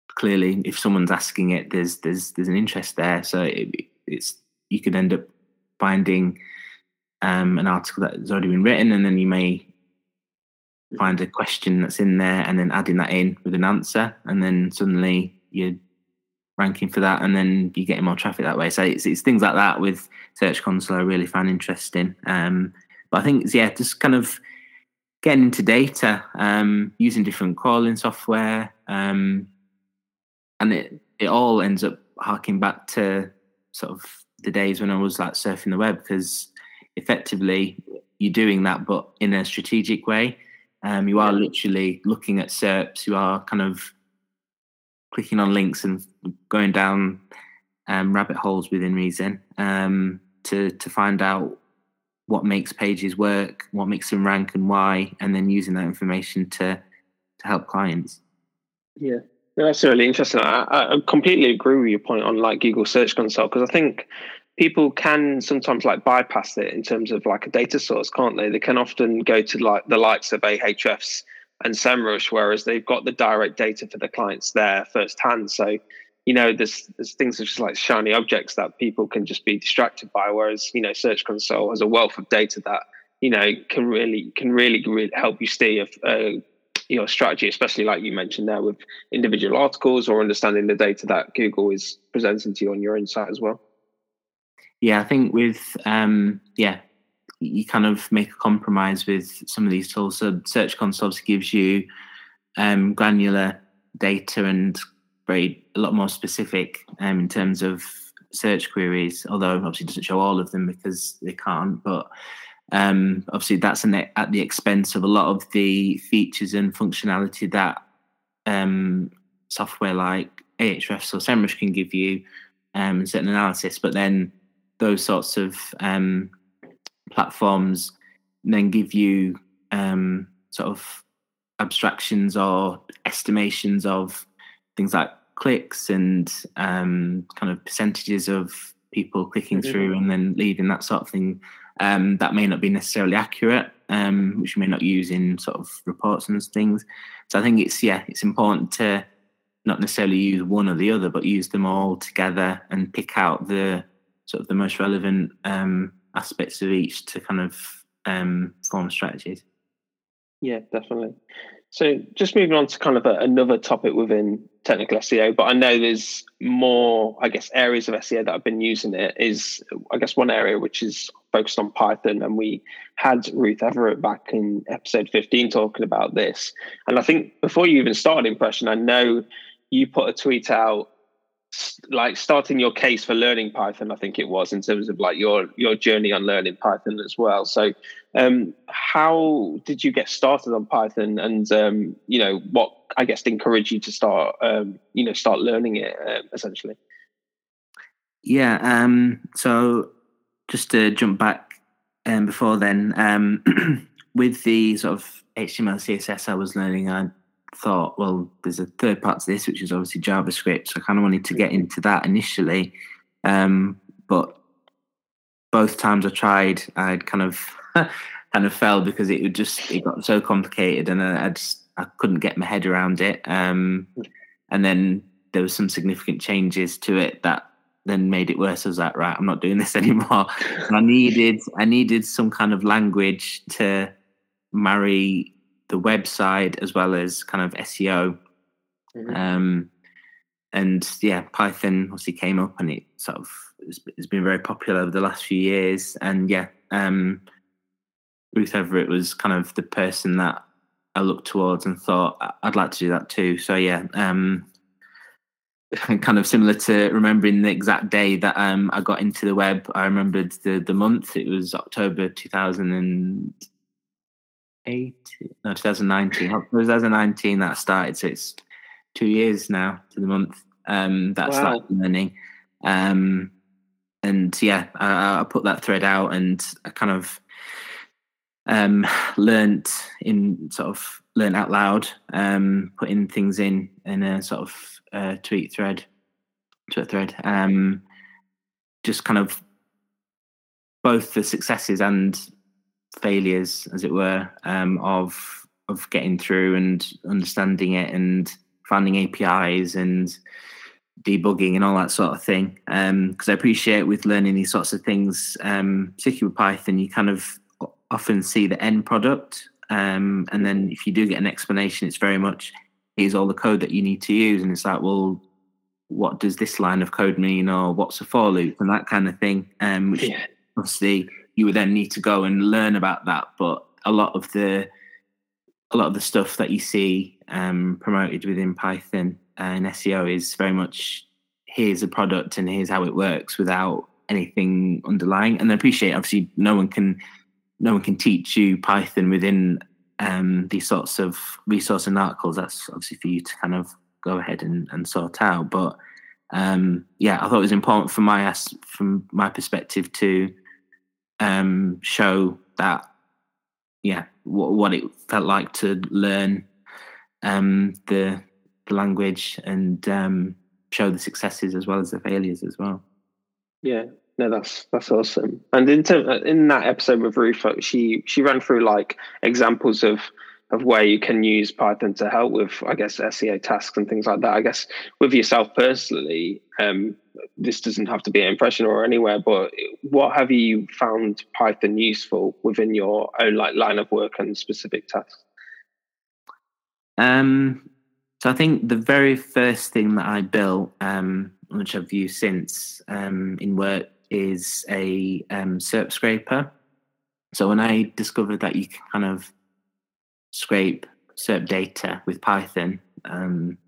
S3: clearly, if someone's asking it, there's there's there's an interest there. So it, it's you could end up finding um, an article that has already been written, and then you may find a question that's in there, and then adding that in with an answer, and then suddenly you're ranking for that, and then you get more traffic that way. So it's, it's things like that with Search Console I really find interesting. Um, but I think it's, yeah, just kind of getting into data, um, using different crawling software, um, and it it all ends up harking back to sort of the days when I was like surfing the web because effectively you're doing that, but in a strategic way. Um, you are literally looking at SERPs. You are kind of clicking on links and going down um, rabbit holes within Reason um, to to find out what makes pages work, what makes them rank, and why, and then using that information to to help clients.
S2: Yeah, that's really interesting. I, I completely agree with your point on like Google Search Console because I think people can sometimes like bypass it in terms of like a data source, can't they? They can often go to like the likes of Ahrefs and SEMrush, whereas they've got the direct data for the clients there firsthand. So, you know, there's there's things such as like shiny objects that people can just be distracted by, whereas you know, Search Console has a wealth of data that you know can really can really, really help you steer uh, your strategy, especially like you mentioned there with individual articles or understanding the data that Google is presenting to you on your own site as well.
S3: Yeah, I think with um, yeah you kind of make a compromise with some of these tools. So Search Console gives you um, granular data and very a lot more specific um, in terms of search queries, although obviously doesn't show all of them because they can't. But um, obviously that's an, at the expense of a lot of the features and functionality that um, software like Ahrefs or SEMrush can give you um, certain analysis. But then those sorts of um, platforms then give you um, sort of abstractions or estimations of things like clicks and um, kind of percentages of people clicking mm-hmm. through and then leaving that sort of thing um, that may not be necessarily accurate, um, which you may not use in sort of reports and things. So I think it's yeah, it's important to not necessarily use one or the other, but use them all together and pick out the sort of the most relevant um, aspects of each to kind of um, form strategies.
S2: Yeah, definitely. So just moving on to kind of a, another topic within technical SEO, but I know there's more, I guess, areas of SEO that I've been using it is, I guess, one area which is focused on Python. And we had Ruth Everett back in episode 15 talking about this. And I think before you even started Impression, I know you put a tweet out like starting your case for learning python i think it was in terms of like your your journey on learning python as well. So um how did you get started on python? And um you know what i guess encouraged you to start um you know start learning it uh, essentially?
S3: Yeah um so just to jump back um before then um with the sort of html css i was learning i thought, well, there's a third part to this, which is obviously JavaScript. So I kind of wanted to get into that initially. Um, but both times I tried, I'd kind of kind of fell because it would just it got so complicated and I, I just I couldn't get my head around it. Um, and then there was some significant changes to it that then made it worse. I was like, right, I'm not doing this anymore. and I needed I needed some kind of language to marry the website as well as kind of SEO. Mm-hmm. Um, and yeah, Python obviously came up and it sort of it's been very popular over the last few years. And yeah, um, Ruth Everett was kind of the person that I looked towards and thought I'd like to do that too. So yeah, um, kind of similar to remembering the exact day that um, I got into the web. I remembered the the month. It was October two thousand and eight, no, 2019. 2019 that started. So it's two years now to the month um, that wow. started learning. Um, and yeah, I, I, put that thread out and I kind of um, learned in sort of learn out loud, um, putting things in in a sort of uh, tweet thread, tweet thread. Um, just kind of both the successes and failures, as it were, um, of of getting through and understanding it and finding APIs and debugging and all that sort of thing. Because um, I appreciate with learning these sorts of things, um, particularly with Python, you kind of often see the end product, um, and then if you do get an explanation, it's very much here's all the code that you need to use, and it's like, well, what does this line of code mean, or what's a for loop, and that kind of thing. Um, which yeah. obviously you would then need to go and learn about that. But a lot of the a lot of the stuff that you see um, promoted within Python and SEO is very much here's a product and here's how it works without anything underlying. And I appreciate obviously no one can no one can teach you Python within um, these sorts of resource and articles. That's obviously for you to kind of go ahead and, and sort out. But um, yeah, I thought it was important from my from my perspective to um, show that, yeah, what, what it felt like to learn um, the, the language and um, show the successes as well as the failures as well.
S2: Yeah, no, that's that's awesome. And in term, in that episode with Ruth, she she ran through like examples of of where you can use Python to help with, I guess, SEO tasks and things like that. I guess with yourself personally, um, this doesn't have to be an impression or anywhere, but what have you found Python useful within your own like line of work and specific tasks?
S3: Um, so I think the very first thing that I built, um, which I've used since um, in work, is a um, SERP scraper. So when I discovered that you can kind of scrape SERP data with Python, um,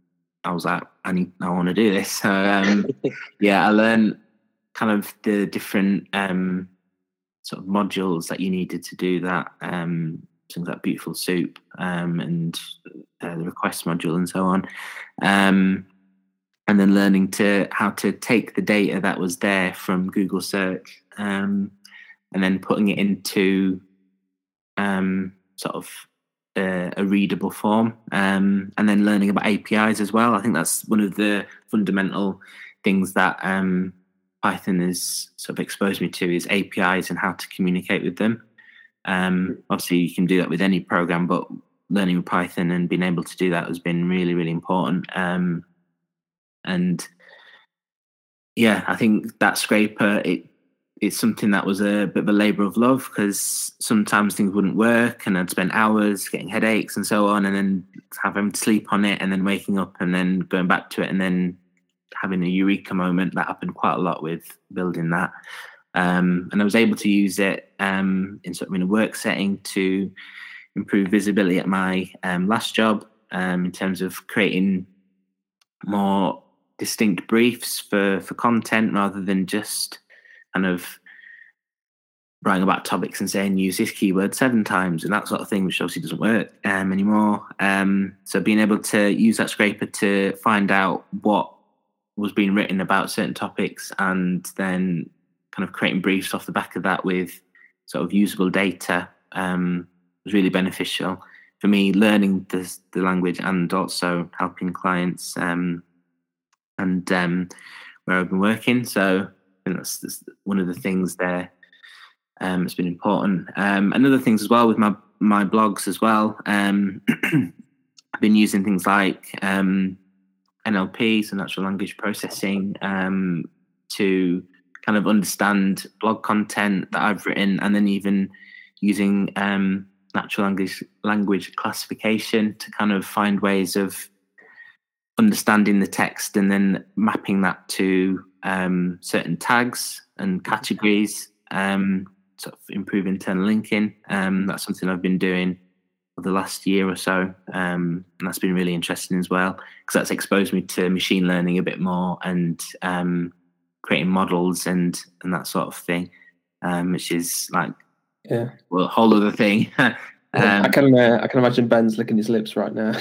S3: I was like, I need, I want to do this. So um, yeah, I learned kind of the different um, sort of modules that you needed to do that. Um, things like Beautiful Soup um, and uh, the request module and so on. Um, and then learning to how to take the data that was there from Google search um, and then putting it into um, sort of a, a readable form um, and then learning about APIs as well. I think that's one of the fundamental things that um, Python has sort of exposed me to is APIs and how to communicate with them. Um, obviously, you can do that with any program, but learning Python and being able to do that has been really, really important. Um, and yeah, I think that scraper it it's something that was a bit of a labor of love because sometimes things wouldn't work and I'd spend hours getting headaches and so on, and then having to sleep on it and then waking up and then going back to it and then having a eureka moment. That happened quite a lot with building that. Um, and I was able to use it um, in sort of in a work setting to improve visibility at my um, last job um, in terms of creating more distinct briefs for for content rather than just kind of writing about topics and saying use this keyword seven times and that sort of thing, which obviously doesn't work um, anymore. Um, so being able to use that scraper to find out what was being written about certain topics and then kind of creating briefs off the back of that with sort of usable data um, was really beneficial for me learning the, the language and also helping clients um, and um, where I've been working. So that's, that's, one of the things there. Um, it's been important. Um, and other things as well with my my blogs as well. Um, I've been using things like um, NLP, so natural language processing, um, to kind of understand blog content that I've written, and then even using um, natural language language classification to kind of find ways of understanding the text and then mapping that to um, certain tags and categories, um, sort of improve internal linking. Um, that's something I've been doing for the last year or so, um, and that's been really interesting as well because that's exposed me to machine learning a bit more and um, creating models and and that sort of thing, um, which is like
S2: yeah,
S3: well, a whole other thing.
S2: Um, I can uh, I can imagine Ben's licking his lips right now.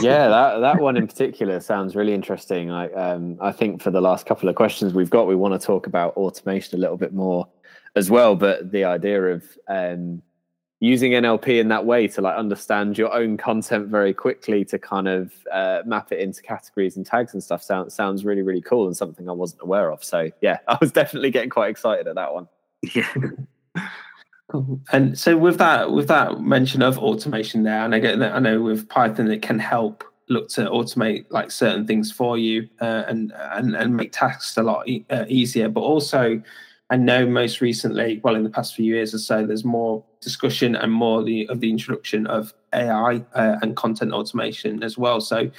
S1: yeah, that that one in particular sounds really interesting. Like, um, I think for the last couple of questions we've got, we want to talk about automation a little bit more as well. But the idea of um, using NLP in that way to like understand your own content very quickly to kind of uh, map it into categories and tags and stuff sounds sounds really really cool and something I wasn't aware of. So yeah, I was definitely getting quite excited at that one.
S3: Yeah.
S2: Cool. And so with that with that mention of automation there, and I get that I know with Python it can help look to automate like certain things for you uh, and, and and make tasks a lot e- uh, easier. But also, I know most recently, well, in the past few years or so, there's more discussion and more the, of the introduction of AI uh, and content automation as well. So,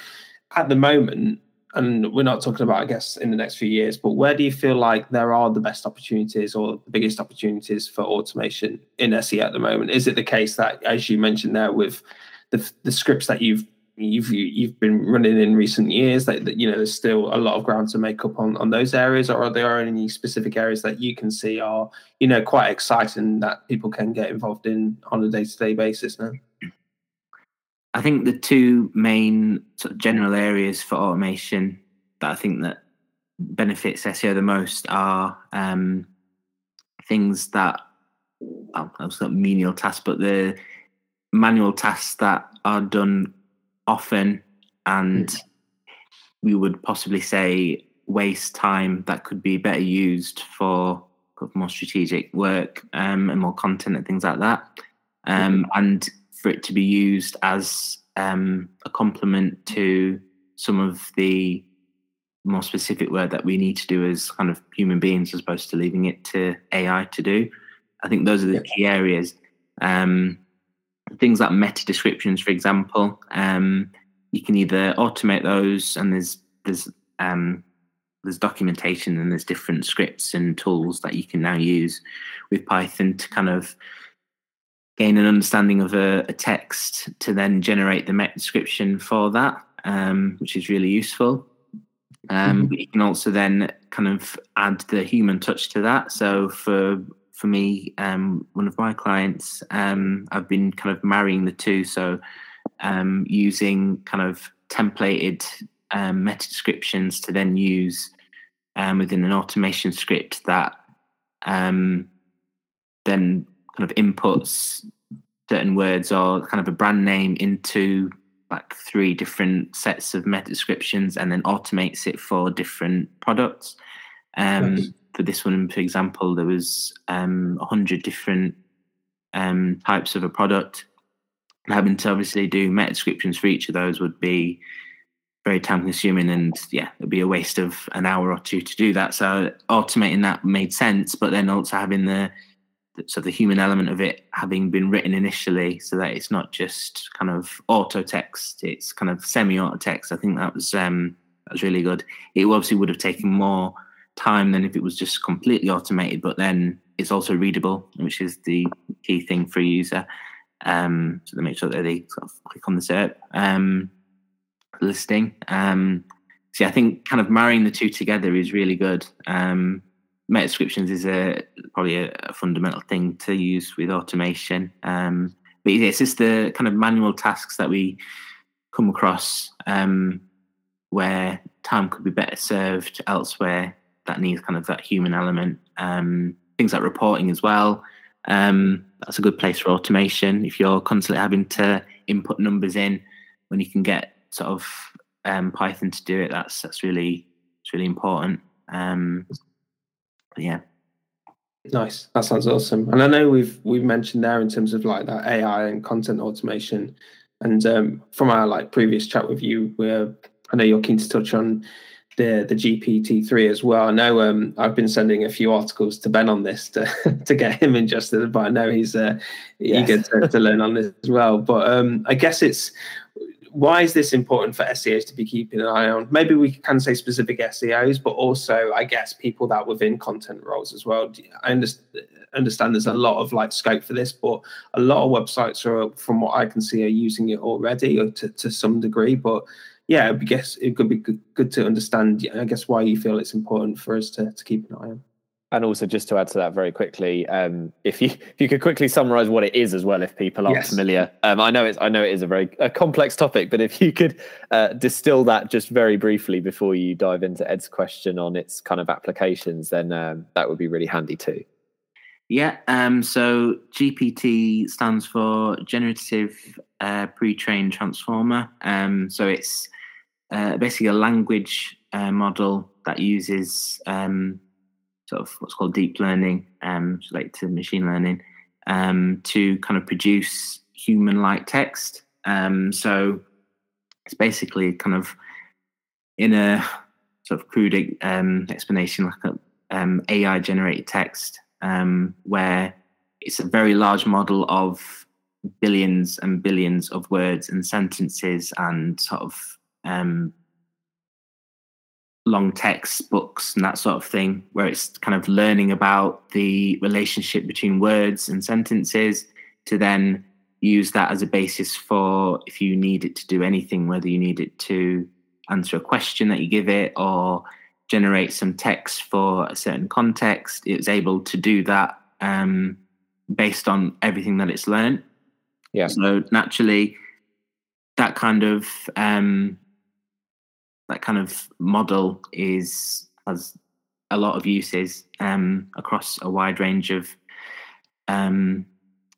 S2: at the moment, and we're not talking about, I guess, in the next few years, but where do you feel like there are the best opportunities or the biggest opportunities for automation in SE at the moment? Is it the case that, as you mentioned there, with the, the scripts that you've you've you've been running in recent years that, that, you know there's still a lot of ground to make up on on those areas or are there any specific areas that you can see are you know quite exciting that people can get involved in on a day-to-day basis now
S3: I think the two main sort of general areas for automation that I think that benefits SEO the most are um, things that well, I was not menial tasks, but the manual tasks that are done often and mm. we would possibly say waste time that could be better used for more strategic work um, and more content and things like that. Um, and for it to be used as um, a complement to some of the more specific work that we need to do as kind of human beings as opposed to leaving it to AI to do. I think those are the key areas. Um, things like meta descriptions, for example, um, you can either automate those, and there's there's um, there's documentation and there's different scripts and tools that you can now use with Python to kind of gain an understanding of a, a text to then generate the meta description for that, um, which is really useful. Um, mm-hmm. You can also then kind of add the human touch to that. So for for me, um, one of my clients, um, I've been kind of marrying the two. So um, using kind of templated um, meta descriptions to then use um, within an automation script that um, then kind of inputs certain words or kind of a brand name into like three different sets of meta descriptions and then automates it for different products. Um, nice for this one, for example, there was um, 100 different um, types of a product. Having to obviously do meta descriptions for each of those would be very time consuming and yeah, it'd be a waste of an hour or two to do that. So automating that made sense, but then also having the so the human element of it having been written initially so that it's not just kind of auto text, it's kind of semi auto text. I think that was um that was really good. It obviously would have taken more time than if it was just completely automated, but then it's also readable, which is the key thing for a user. Um, so they make sure that they sort of click on the SERP um, listing. Um, see, I think kind of marrying the two together is really good. Um, meta descriptions is a probably a, fundamental thing to use with automation. Um, but it's just the kind of manual tasks that we come across um, where time could be better served elsewhere that needs kind of that human element. Um, things like reporting as well. Um, that's a good place for automation. If you're constantly having to input numbers in, when you can get sort of um, Python to do it, that's that's really it's really important. Um, yeah.
S4: Nice. That sounds awesome. And I know we've we've mentioned there in terms of like that AI and content automation. And um, from our like previous chat with you, we're I know you're keen to touch on the the GPT three as well. I know um, I've been sending a few articles to Ben on this to to get him interested, but I know he's uh, yes. eager to, to, learn on this as well. But um, I guess it's why is this important for SEOs to be keeping an eye on? Maybe we can say specific SEOs, but also I guess people that within content roles as well. I understand there's a lot of like scope for this, but a lot of websites are, from what I can see, are using it already or to, to some degree. But yeah, I guess it could be good, good to understand. I guess why you feel it's important for us to, to keep an eye on.
S1: And also, just to add to that very quickly, um, if you if you could quickly summarize what it is as well, if people aren't yes. familiar, um, I know it's I know it is a very a complex topic, but if you could uh, distill that just very briefly before you dive into Ed's question on its kind of applications, then um, that would be really handy too.
S3: Yeah. Um, so GPT stands for Generative uh, Pre-trained Transformer. Um, so it's uh, basically a language uh, model that uses um, sort of what's called deep learning, um, related to machine learning, um, to kind of produce human-like text. Um, so it's basically kind of in a sort of crude um, explanation, like a um, AI-generated text, um, where it's a very large model of billions and billions of words and sentences and sort of um, long text books and that sort of thing, where it's kind of learning about the relationship between words and sentences to then use that as a basis for if you need it to do anything, whether you need it to answer a question that you give it or generate some text for a certain context. It's able to do that um, based on everything that it's learned.
S1: Yeah.
S3: So naturally, that kind of um, that kind of model is has a lot of uses um, across a wide range of um,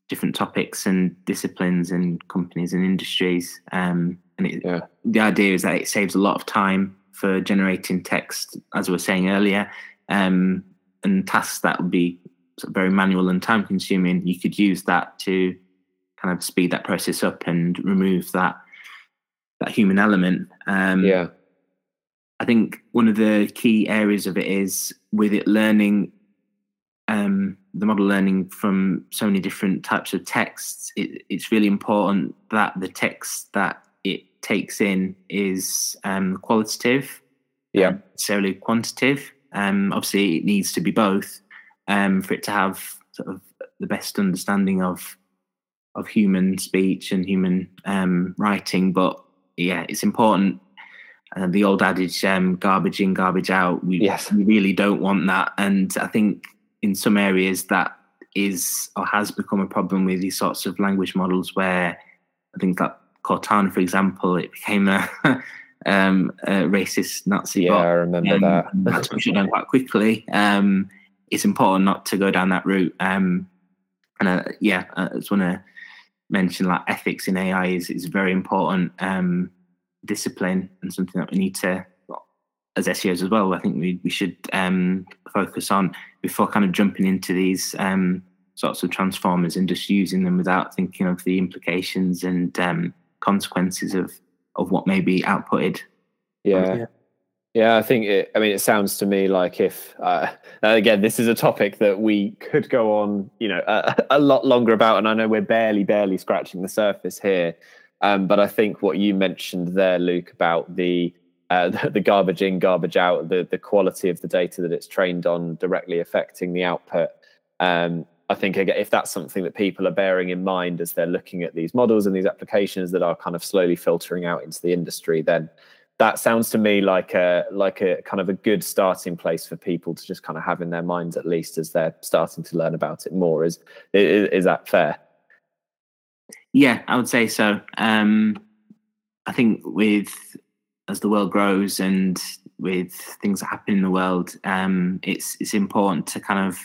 S3: different topics and disciplines and companies and industries. Um, and it, yeah. the idea is that it saves a lot of time for generating text, as we were saying earlier, um, and tasks that would be very manual and time consuming. You could use that to kind of speed that process up and remove that that human element. Um,
S1: yeah.
S3: I think one of the key areas of it is with it learning um, the model learning from so many different types of texts. It, it's really important that the text that it takes in is um, qualitative,
S1: yeah,
S3: necessarily quantitative. Um, obviously, it needs to be both um, for it to have sort of the best understanding of of human speech and human um, writing. But yeah, it's important uh, the old adage, um, garbage in, garbage out. We,
S1: yes.
S3: we really don't want that. And I think in some areas that is or has become a problem with these sorts of language models where I think that Cortana, for example, it became a, um, a racist Nazi.
S1: Yeah, bot, I remember um, that.
S3: that's shut down quite quickly. Um, it's important not to go down that route. Um, and uh, yeah, I just want to mention like ethics in AI is is very important um, discipline and something that we need to as SEOs as well. I think we we should um, focus on before kind of jumping into these um, sorts of transformers and just using them without thinking of the implications and um, consequences of of what may be outputted.
S1: Yeah. yeah. Yeah, I think it. I mean, it sounds to me like if uh, again, this is a topic that we could go on, you know, a, a, lot longer about, and I know we're barely, barely scratching the surface here. Um, but I think what you mentioned there, Luke, about the, uh, the garbage in, garbage out, the the quality of the data that it's trained on directly affecting the output. Um, I think if that's something that people are bearing in mind as they're looking at these models and these applications that are kind of slowly filtering out into the industry, then that sounds to me like a like a kind of a good starting place for people to just kind of have in their minds at least as they're starting to learn about it more is is, is that fair
S3: yeah i would say so um i think with as the world grows and with things that happen in the world um it's it's important to kind of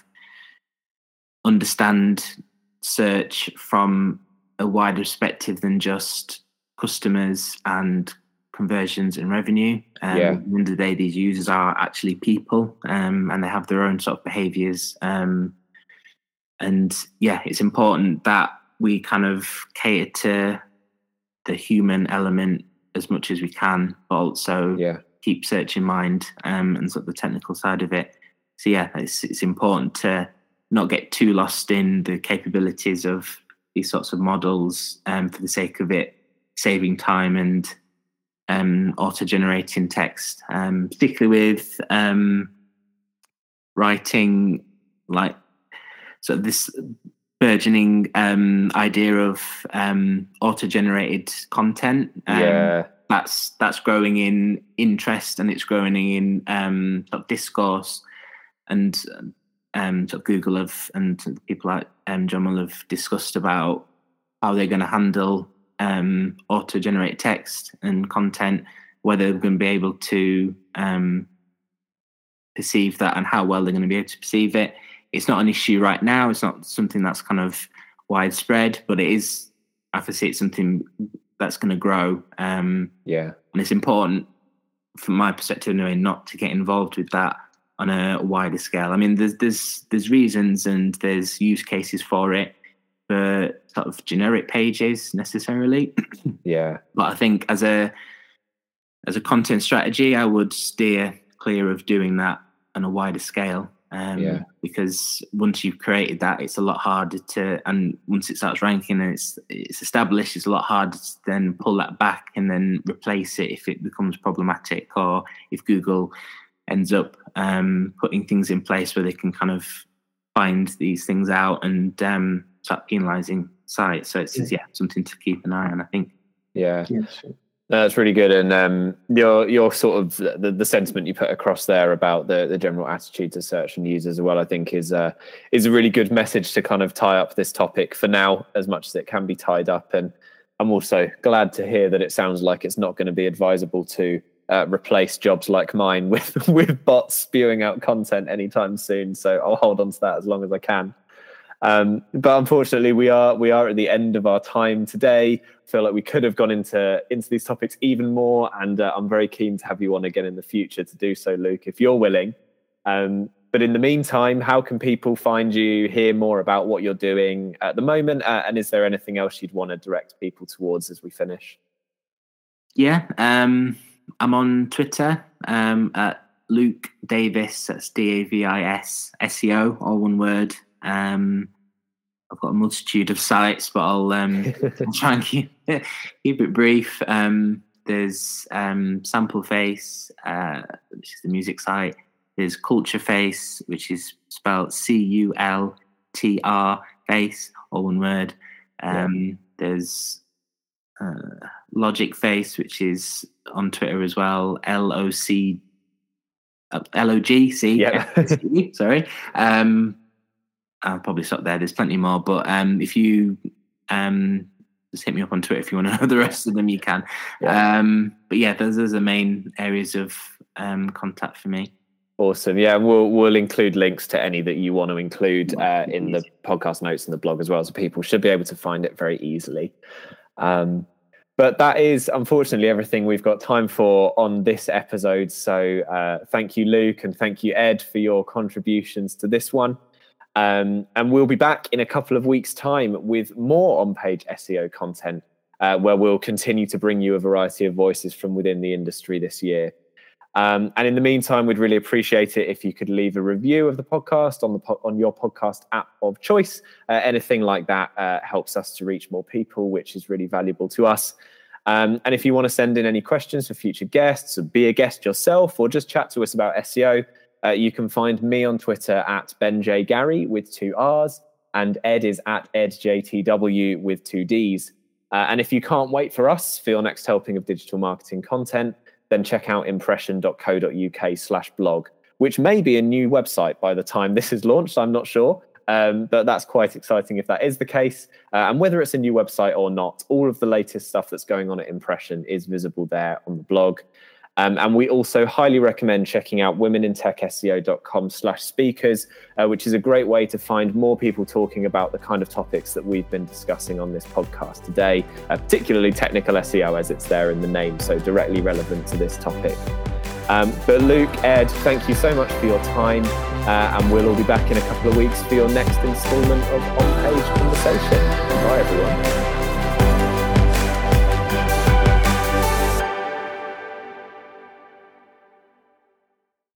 S3: understand search from a wider perspective than just customers and conversions and revenue. Um, yeah. At the end of the day, these users are actually people um, and they have their own sort of behaviors. Um, and yeah, it's important that we kind of cater to the human element as much as we can, but also
S1: yeah.
S3: keep search in mind um, and sort of the technical side of it. So yeah, it's, it's important to not get too lost in the capabilities of these sorts of models um, for the sake of it saving time and um, auto-generating text, um, particularly with um, writing like so this burgeoning um, idea of um, auto-generated content.
S1: Um, yeah,
S3: that's that's growing in interest and it's growing in um, sort of discourse and um, sort of Google have and people like um, Mueller have discussed about how they're going to handle um, auto-generated text and content, whether they're going to be able to um, perceive that and how well they're going to be able to perceive it. It's not an issue right now. It's not something that's kind of widespread, but it is, I foresee it's something that's going to grow. Um,
S1: yeah.
S3: And it's important from my perspective, anyway, not to get involved with that on a wider scale. I mean, there's there's there's reasons and there's use cases for it for sort of generic pages necessarily.
S1: yeah.
S3: But I think as a as a content strategy, I would steer clear of doing that on a wider scale. Um,
S1: yeah.
S3: Because once you've created that, it's a lot harder to, and once it starts ranking and it's it's established, it's a lot harder to then pull that back and then replace it if it becomes problematic or if Google ends up um, putting things in place where they can kind of find these things out and um, start penalising sites. So it's yeah. yeah. something to keep an eye on. I think.
S1: Yeah. yeah sure. That's really good, and um, your your sort of the, the sentiment you put across there about the, the general attitude to search and users as well, I think is uh, is a really good message to kind of tie up this topic for now, as much as it can be tied up. And I'm also glad to hear that it sounds like it's not going to be advisable to uh, replace jobs like mine with with bots spewing out content anytime soon. So I'll hold on to that as long as I can. Um, but unfortunately, we are we are at the end of our time today. Feel like we could have gone into into these topics even more, and uh, I'm very keen to have you on again in the future to do so, Luke, if you're willing. Um, but in the meantime, how can people find you, hear more about what you're doing at the moment, uh, and is there anything else you'd want to direct people towards as we finish?
S3: Yeah, um, I'm on Twitter um, at Luke Davis. That's D A V I S SEO, all one word. Um, I've got a multitude of sites, but I'll, um, I'll try and keep it, keep it brief. Um, there's um, Sample Face, uh, which is the music site. There's Culture Face, which is spelled C U L T R Face, all one word. Um, yeah. There's uh, Logic Face, which is on Twitter as well. L O C uh, L O G C. Sorry. Um, I'll probably stop there. There's plenty more, but um, if you um, just hit me up on Twitter if you want to know the rest of them, you can.
S1: Yeah.
S3: Um, but yeah, those are the main areas of um, contact for me.
S1: Awesome. Yeah, we'll we'll include links to any that you want to include uh, in the podcast notes and the blog as well, so people should be able to find it very easily. Um, but that is unfortunately everything we've got time for on this episode. So uh, thank you, Luke, and thank you, Ed, for your contributions to this one. Um, and we'll be back in a couple of weeks' time with more on page SEO content, uh, where we'll continue to bring you a variety of voices from within the industry this year. Um, and in the meantime, we'd really appreciate it if you could leave a review of the podcast on the po- on your podcast app of choice. Uh, anything like that uh, helps us to reach more people, which is really valuable to us. Um, and if you want to send in any questions for future guests, or be a guest yourself, or just chat to us about SEO, uh, you can find me on Twitter at Ben J Garry with two R's, and Ed is at EddJTW with two D's. Uh, and if you can't wait for us for your next helping of digital marketing content, then check out impression.co.uk slash blog, which may be a new website by the time this is launched. I'm not sure. Um, but that's quite exciting if that is the case. Uh, and whether it's a new website or not, all of the latest stuff that's going on at Impression is visible there on the blog. Um, and we also highly recommend checking out womenintechseo.com slash speakers, uh, which is a great way to find more people talking about the kind of topics that we've been discussing on this podcast today, uh, particularly technical SEO as it's there in the name, so directly relevant to this topic. Um, but Luke, Ed, thank you so much for your time, uh, and we'll all be back in a couple of weeks for your next instalment of On Page Conversation. Bye, everyone.